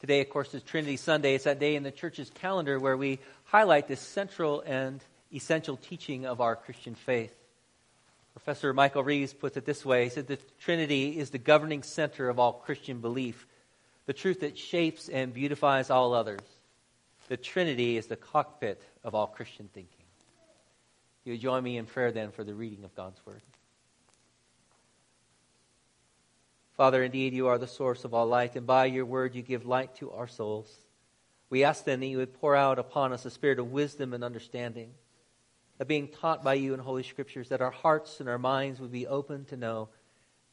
Today, of course, is Trinity Sunday. It's that day in the church's calendar where we highlight this central and essential teaching of our Christian faith. Professor Michael Reeves puts it this way He said, The Trinity is the governing center of all Christian belief, the truth that shapes and beautifies all others. The Trinity is the cockpit of all Christian thinking. You join me in prayer then for the reading of God's Word. Father, indeed, you are the source of all light, and by your word you give light to our souls. We ask then that you would pour out upon us a spirit of wisdom and understanding, of being taught by you in Holy Scriptures, that our hearts and our minds would be open to know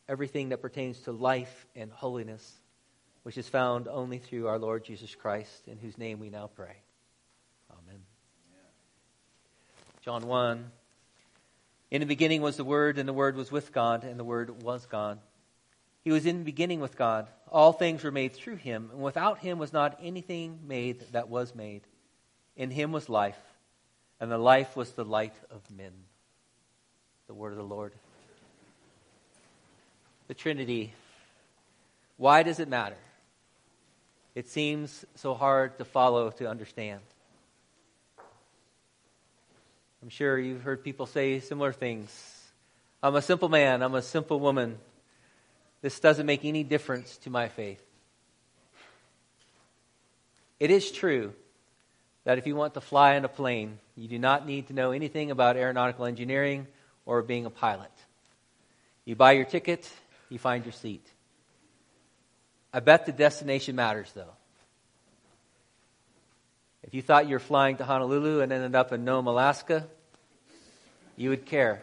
everything that pertains to life and holiness, which is found only through our Lord Jesus Christ, in whose name we now pray. Amen. John 1. In the beginning was the Word, and the Word was with God, and the Word was God. He was in the beginning with God. All things were made through him, and without him was not anything made that was made. In him was life, and the life was the light of men. The word of the Lord. The Trinity. Why does it matter? It seems so hard to follow, to understand. I'm sure you've heard people say similar things. I'm a simple man, I'm a simple woman. This doesn't make any difference to my faith. It is true that if you want to fly in a plane, you do not need to know anything about aeronautical engineering or being a pilot. You buy your ticket, you find your seat. I bet the destination matters, though. If you thought you were flying to Honolulu and ended up in Nome, Alaska, you would care,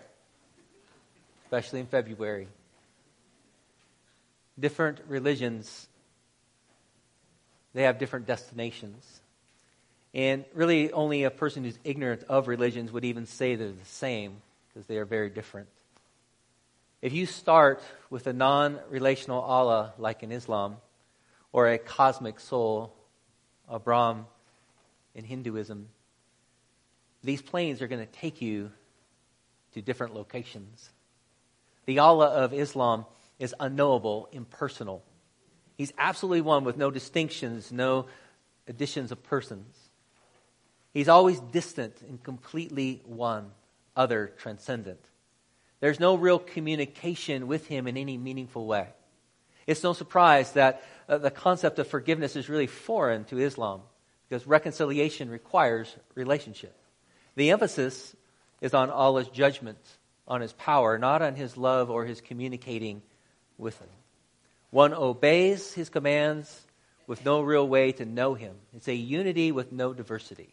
especially in February different religions, they have different destinations. And really, only a person who's ignorant of religions would even say they're the same because they are very different. If you start with a non relational Allah, like in Islam, or a cosmic soul, a Brahm in Hinduism, these planes are going to take you to different locations. The Allah of Islam is unknowable, impersonal. He's absolutely one with no distinctions, no additions of persons. He's always distant and completely one, other, transcendent. There's no real communication with him in any meaningful way. It's no surprise that uh, the concept of forgiveness is really foreign to Islam because reconciliation requires relationship. The emphasis is on Allah's judgment, on his power, not on his love or his communicating with him. One obeys his commands with no real way to know him. It's a unity with no diversity.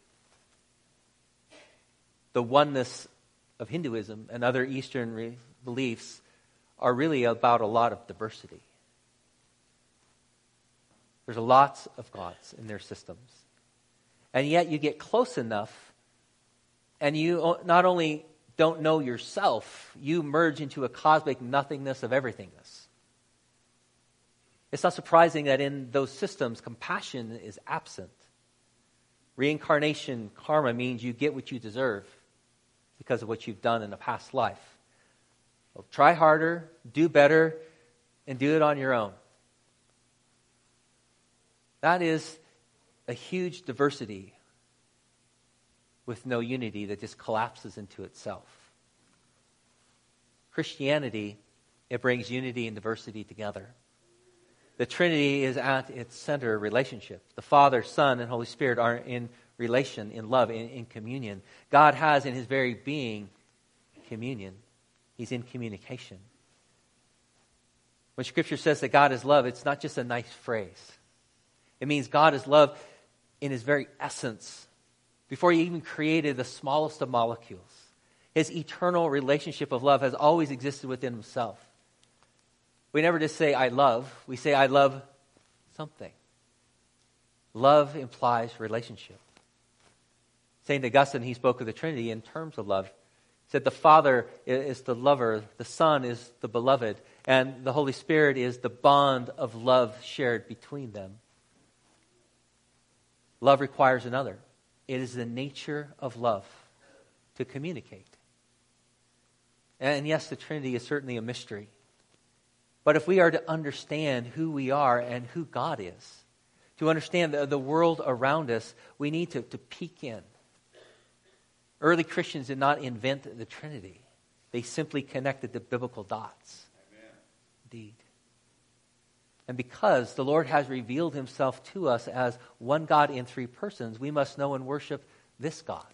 The oneness of Hinduism and other Eastern re- beliefs are really about a lot of diversity. There's lots of gods in their systems. And yet you get close enough, and you not only don't know yourself, you merge into a cosmic nothingness of everythingness. It's not surprising that in those systems, compassion is absent. Reincarnation karma means you get what you deserve because of what you've done in a past life. Well, try harder, do better, and do it on your own. That is a huge diversity with no unity that just collapses into itself. Christianity, it brings unity and diversity together. The Trinity is at its center relationship. The Father, Son, and Holy Spirit are in relation, in love, in, in communion. God has in his very being communion. He's in communication. When Scripture says that God is love, it's not just a nice phrase. It means God is love in his very essence. Before he even created the smallest of molecules, his eternal relationship of love has always existed within himself. We never just say, I love. We say, I love something. Love implies relationship. St. Augustine, he spoke of the Trinity in terms of love. He said the Father is the lover, the Son is the beloved, and the Holy Spirit is the bond of love shared between them. Love requires another. It is the nature of love to communicate. And yes, the Trinity is certainly a mystery. But if we are to understand who we are and who God is, to understand the, the world around us, we need to, to peek in. Early Christians did not invent the Trinity, they simply connected the biblical dots. Amen. Indeed. And because the Lord has revealed himself to us as one God in three persons, we must know and worship this God.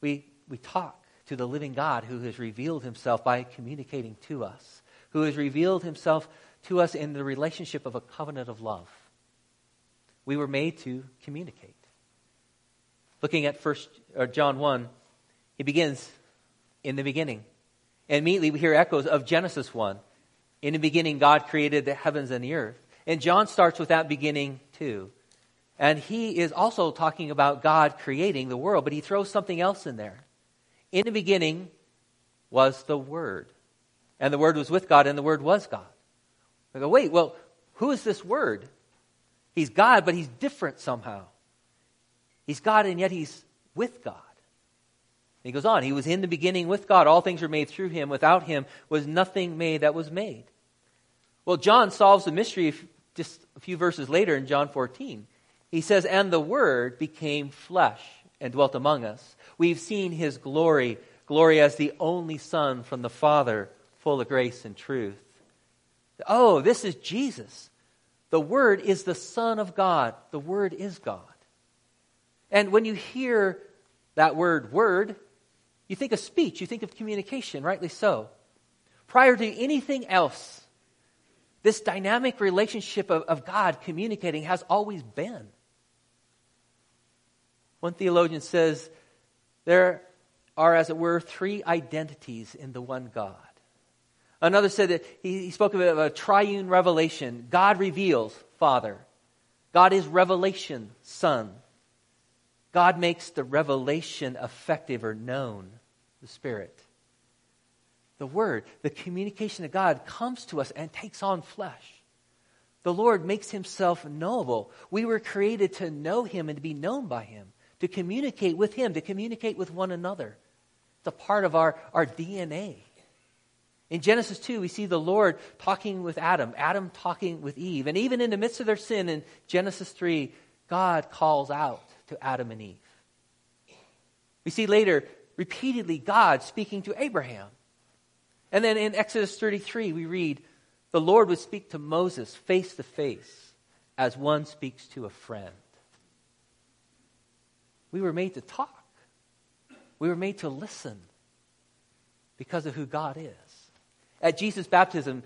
We, we talk to the living God who has revealed himself by communicating to us, who has revealed himself to us in the relationship of a covenant of love. We were made to communicate. Looking at first or John 1, he begins in the beginning. And immediately we hear echoes of Genesis 1. In the beginning, God created the heavens and the earth. And John starts with that beginning too. And he is also talking about God creating the world, but he throws something else in there. In the beginning was the Word. And the Word was with God, and the Word was God. I go, wait, well, who is this Word? He's God, but he's different somehow. He's God, and yet he's with God. And he goes on, he was in the beginning with God. All things were made through him. Without him was nothing made that was made. Well, John solves the mystery just a few verses later in John 14. He says, And the Word became flesh and dwelt among us. We've seen his glory, glory as the only Son from the Father, full of grace and truth. Oh, this is Jesus. The Word is the Son of God. The Word is God. And when you hear that word, word, you think of speech, you think of communication, rightly so. Prior to anything else, this dynamic relationship of, of God communicating has always been. One theologian says there are, as it were, three identities in the one God. Another said that he, he spoke of a, a triune revelation. God reveals, Father. God is revelation, Son. God makes the revelation effective or known, the Spirit. The Word, the communication of God comes to us and takes on flesh. The Lord makes himself knowable. We were created to know him and to be known by him, to communicate with him, to communicate with one another. It's a part of our, our DNA. In Genesis 2, we see the Lord talking with Adam, Adam talking with Eve. And even in the midst of their sin in Genesis 3, God calls out to Adam and Eve. We see later, repeatedly, God speaking to Abraham. And then in Exodus 33, we read, the Lord would speak to Moses face to face as one speaks to a friend. We were made to talk. We were made to listen because of who God is. At Jesus' baptism,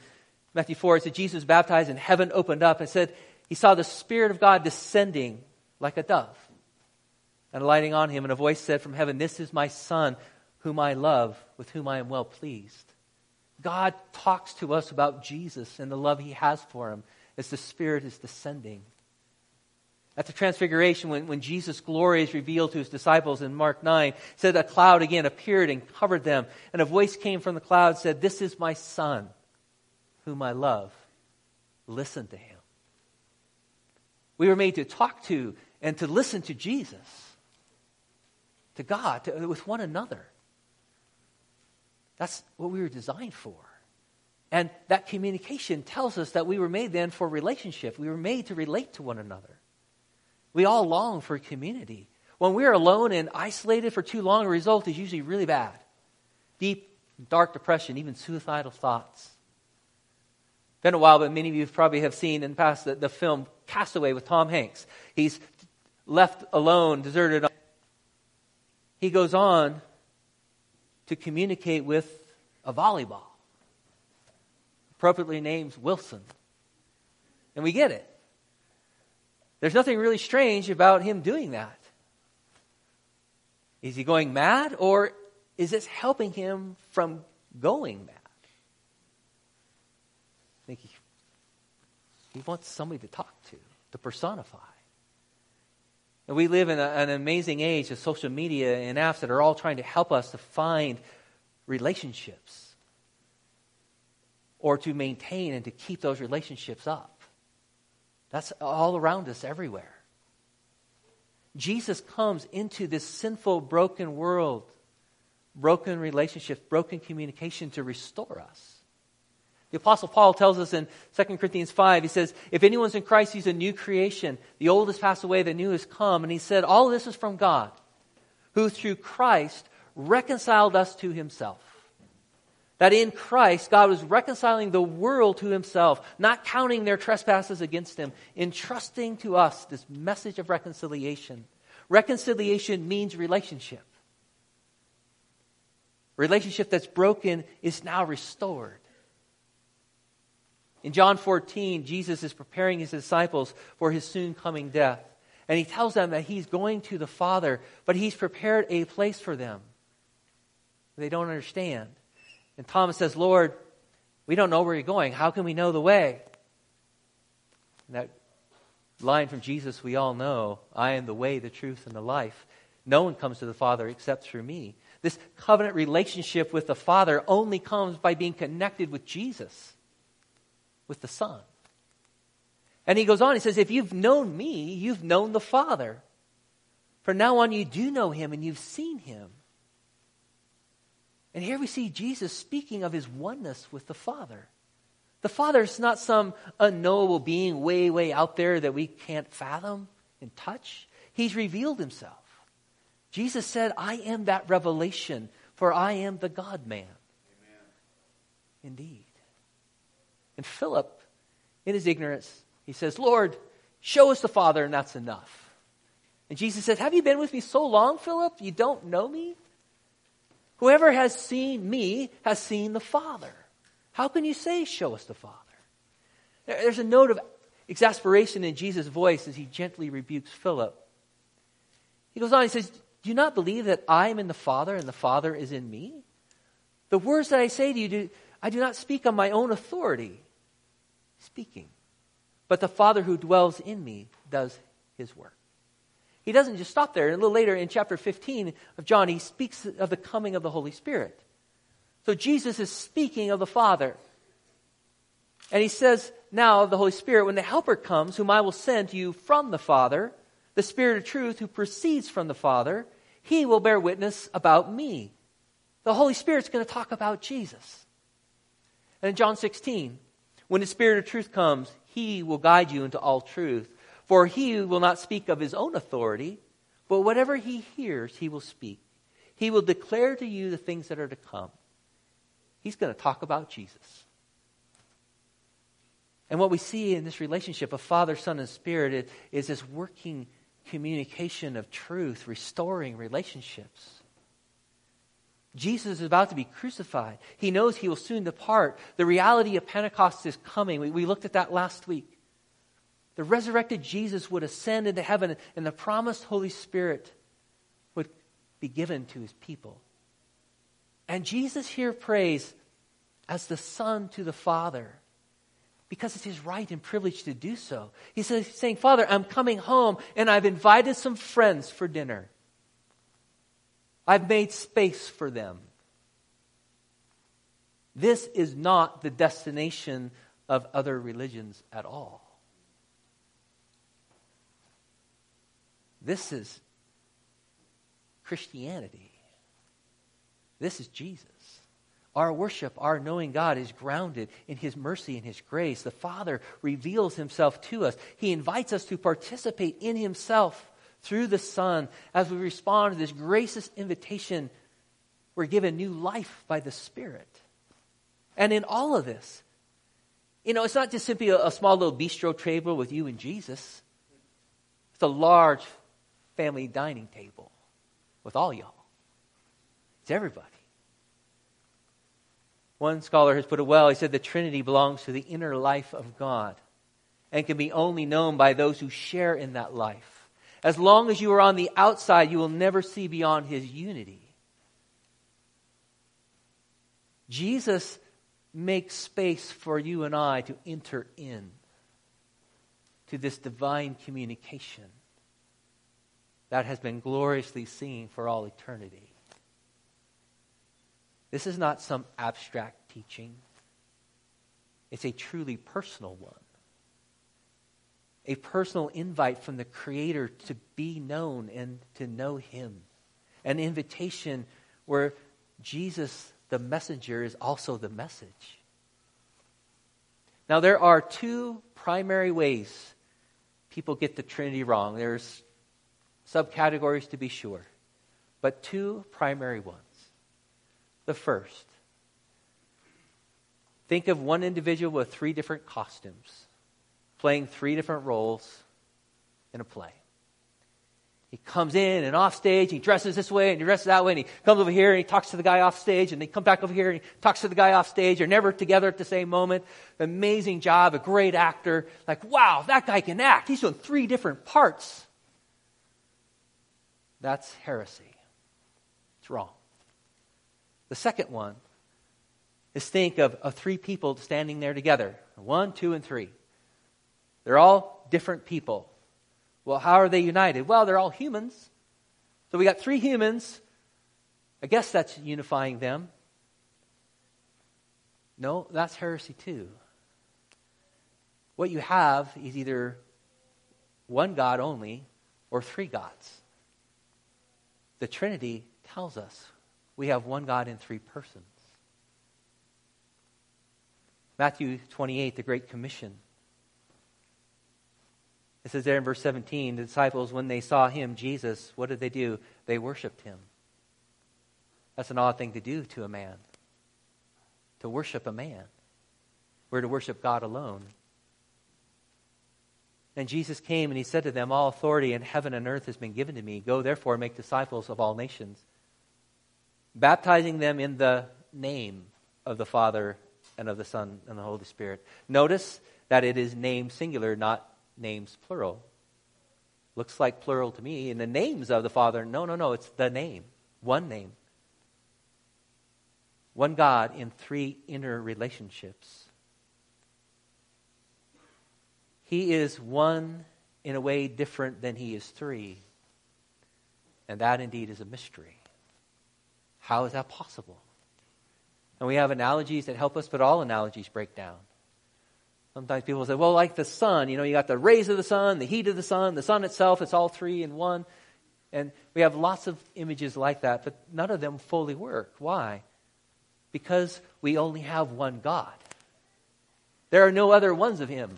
Matthew 4, it said Jesus baptized and heaven opened up and said he saw the Spirit of God descending like a dove and alighting on him. And a voice said from heaven, This is my Son, whom I love, with whom I am well pleased. God talks to us about Jesus and the love he has for him as the Spirit is descending. At the Transfiguration, when, when Jesus' glory is revealed to his disciples in Mark 9, said a cloud again appeared and covered them, and a voice came from the cloud said, This is my Son, whom I love. Listen to him. We were made to talk to and to listen to Jesus to God, to, with one another. That's what we were designed for. And that communication tells us that we were made then for relationship. We were made to relate to one another. We all long for community. When we're alone and isolated for too long, the result is usually really bad. Deep, dark depression, even suicidal thoughts. Been a while, but many of you probably have seen in the past the, the film Castaway with Tom Hanks. He's left alone, deserted he goes on to communicate with a volleyball, appropriately named Wilson. And we get it. There's nothing really strange about him doing that. Is he going mad or is this helping him from going mad? I think he, he wants somebody to talk to, to personify. And we live in a, an amazing age of social media and apps that are all trying to help us to find relationships or to maintain and to keep those relationships up. That's all around us everywhere. Jesus comes into this sinful, broken world, broken relationships, broken communication to restore us. The Apostle Paul tells us in 2 Corinthians 5, he says, If anyone's in Christ, he's a new creation. The old has passed away, the new has come. And he said, All this is from God, who through Christ reconciled us to himself. That in Christ, God was reconciling the world to himself, not counting their trespasses against him, entrusting to us this message of reconciliation. Reconciliation means relationship. Relationship that's broken is now restored. In John 14, Jesus is preparing his disciples for his soon coming death. And he tells them that he's going to the Father, but he's prepared a place for them. They don't understand. And Thomas says, Lord, we don't know where you're going. How can we know the way? And that line from Jesus we all know I am the way, the truth, and the life. No one comes to the Father except through me. This covenant relationship with the Father only comes by being connected with Jesus, with the Son. And he goes on, he says, If you've known me, you've known the Father. From now on, you do know him and you've seen him. And here we see Jesus speaking of his oneness with the Father. The Father is not some unknowable being way, way out there that we can't fathom and touch. He's revealed himself. Jesus said, I am that revelation, for I am the God man. Indeed. And Philip, in his ignorance, he says, Lord, show us the Father, and that's enough. And Jesus says, Have you been with me so long, Philip? You don't know me? Whoever has seen me has seen the Father. How can you say, Show us the Father? There's a note of exasperation in Jesus' voice as he gently rebukes Philip. He goes on, he says, Do you not believe that I am in the Father and the Father is in me? The words that I say to you, do, I do not speak on my own authority, speaking. But the Father who dwells in me does his work. He doesn't just stop there. A little later in chapter 15 of John, he speaks of the coming of the Holy Spirit. So Jesus is speaking of the Father. And he says now the Holy Spirit, when the Helper comes, whom I will send to you from the Father, the Spirit of truth who proceeds from the Father, he will bear witness about me. The Holy Spirit's going to talk about Jesus. And in John 16, when the Spirit of truth comes, he will guide you into all truth. For he will not speak of his own authority, but whatever he hears, he will speak. He will declare to you the things that are to come. He's going to talk about Jesus. And what we see in this relationship of Father, Son, and Spirit is, is this working communication of truth, restoring relationships. Jesus is about to be crucified. He knows he will soon depart. The reality of Pentecost is coming. We, we looked at that last week. The resurrected Jesus would ascend into heaven, and the promised Holy Spirit would be given to his people. And Jesus here prays as the Son to the Father because it's his right and privilege to do so. He's saying, Father, I'm coming home and I've invited some friends for dinner. I've made space for them. This is not the destination of other religions at all. This is Christianity. This is Jesus. Our worship, our knowing God is grounded in His mercy and His grace. The Father reveals Himself to us. He invites us to participate in Himself through the Son as we respond to this gracious invitation. We're given new life by the Spirit. And in all of this, you know, it's not just simply a, a small little bistro table with you and Jesus. It's a large family dining table with all y'all. It's everybody. One scholar has put it well. He said the Trinity belongs to the inner life of God and can be only known by those who share in that life. As long as you are on the outside, you will never see beyond his unity. Jesus makes space for you and I to enter in to this divine communication that has been gloriously seen for all eternity. This is not some abstract teaching. It's a truly personal one. A personal invite from the Creator to be known and to know Him. An invitation where Jesus, the messenger, is also the message. Now, there are two primary ways people get the Trinity wrong. There's subcategories to be sure, but two primary ones. The first, think of one individual with three different costumes, playing three different roles in a play. He comes in and off stage, he dresses this way and he dresses that way, and he comes over here and he talks to the guy off stage, and they come back over here and he talks to the guy off stage. They're never together at the same moment. Amazing job, a great actor. Like, wow, that guy can act. He's doing three different parts. That's heresy. It's wrong. The second one is think of, of three people standing there together one, two, and three. They're all different people. Well, how are they united? Well, they're all humans. So we got three humans. I guess that's unifying them. No, that's heresy too. What you have is either one God only or three gods. The Trinity tells us we have one God in three persons. Matthew 28, the Great Commission. It says there in verse 17, the disciples, when they saw him, Jesus, what did they do? They worshiped him. That's an odd thing to do to a man. To worship a man. We're to worship God alone. And Jesus came and he said to them, All authority in heaven and earth has been given to me. Go therefore and make disciples of all nations, baptizing them in the name of the Father and of the Son and the Holy Spirit. Notice that it is name singular, not names plural. Looks like plural to me. In the names of the Father, no, no, no, it's the name, one name. One God in three inner relationships. He is one in a way different than he is three. And that indeed is a mystery. How is that possible? And we have analogies that help us, but all analogies break down. Sometimes people say, well, like the sun, you know, you got the rays of the sun, the heat of the sun, the sun itself, it's all three in one. And we have lots of images like that, but none of them fully work. Why? Because we only have one God. There are no other ones of Him.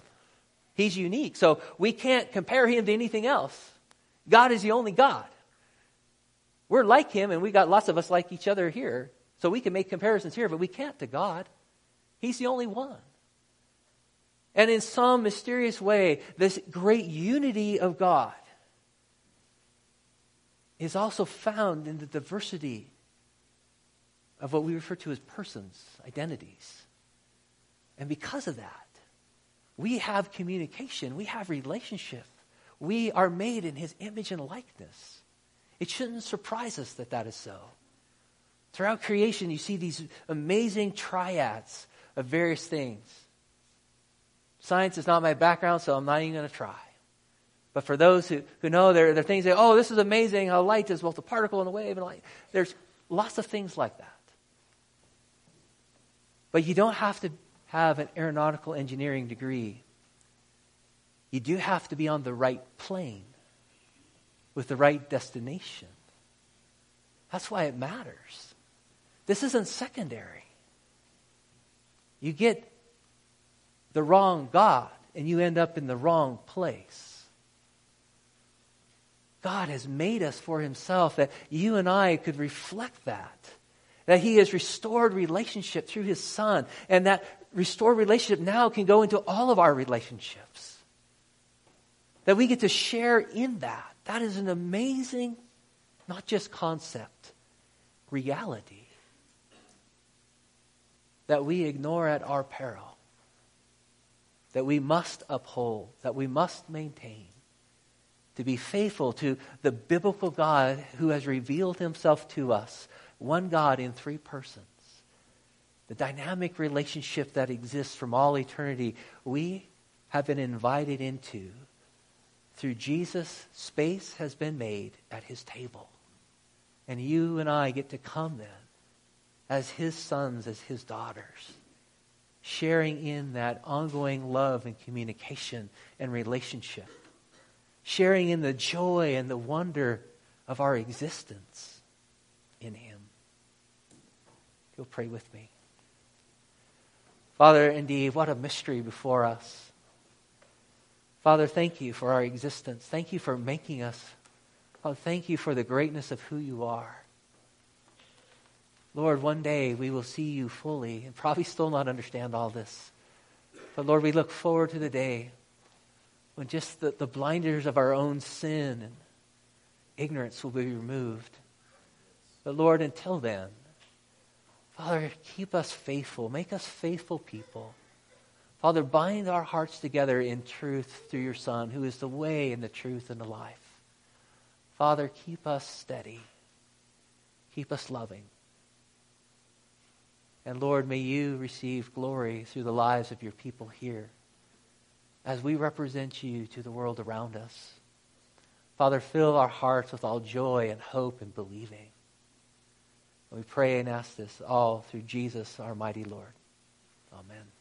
He's unique. So we can't compare Him to anything else. God is the only God. We're like Him, and we got lots of us like each other here. So we can make comparisons here, but we can't to God. He's the only one. And in some mysterious way, this great unity of God is also found in the diversity of what we refer to as persons, identities. And because of that, we have communication, we have relationship. We are made in his image and likeness. It shouldn't surprise us that that is so. Throughout creation, you see these amazing triads of various things Science is not my background, so I'm not even going to try. But for those who, who know, there, there are things that, oh, this is amazing how light is both a particle and a wave. and light. There's lots of things like that. But you don't have to have an aeronautical engineering degree. You do have to be on the right plane with the right destination. That's why it matters. This isn't secondary. You get the wrong God and you end up in the wrong place. God has made us for himself that you and I could reflect that. That he has restored relationship through his son. And that restored relationship now can go into all of our relationships. That we get to share in that. That is an amazing, not just concept, reality. That we ignore at our peril that we must uphold, that we must maintain, to be faithful to the biblical God who has revealed himself to us, one God in three persons. The dynamic relationship that exists from all eternity, we have been invited into. Through Jesus, space has been made at his table. And you and I get to come then as his sons, as his daughters sharing in that ongoing love and communication and relationship, sharing in the joy and the wonder of our existence in Him. You'll pray with me. Father, indeed, what a mystery before us. Father, thank you for our existence. Thank you for making us. Father, thank you for the greatness of who you are. Lord, one day we will see you fully and probably still not understand all this. But Lord, we look forward to the day when just the, the blinders of our own sin and ignorance will be removed. But Lord, until then, Father, keep us faithful. Make us faithful people. Father, bind our hearts together in truth through your Son, who is the way and the truth and the life. Father, keep us steady. Keep us loving. And Lord, may you receive glory through the lives of your people here as we represent you to the world around us. Father, fill our hearts with all joy and hope and believing. We pray and ask this all through Jesus, our mighty Lord. Amen.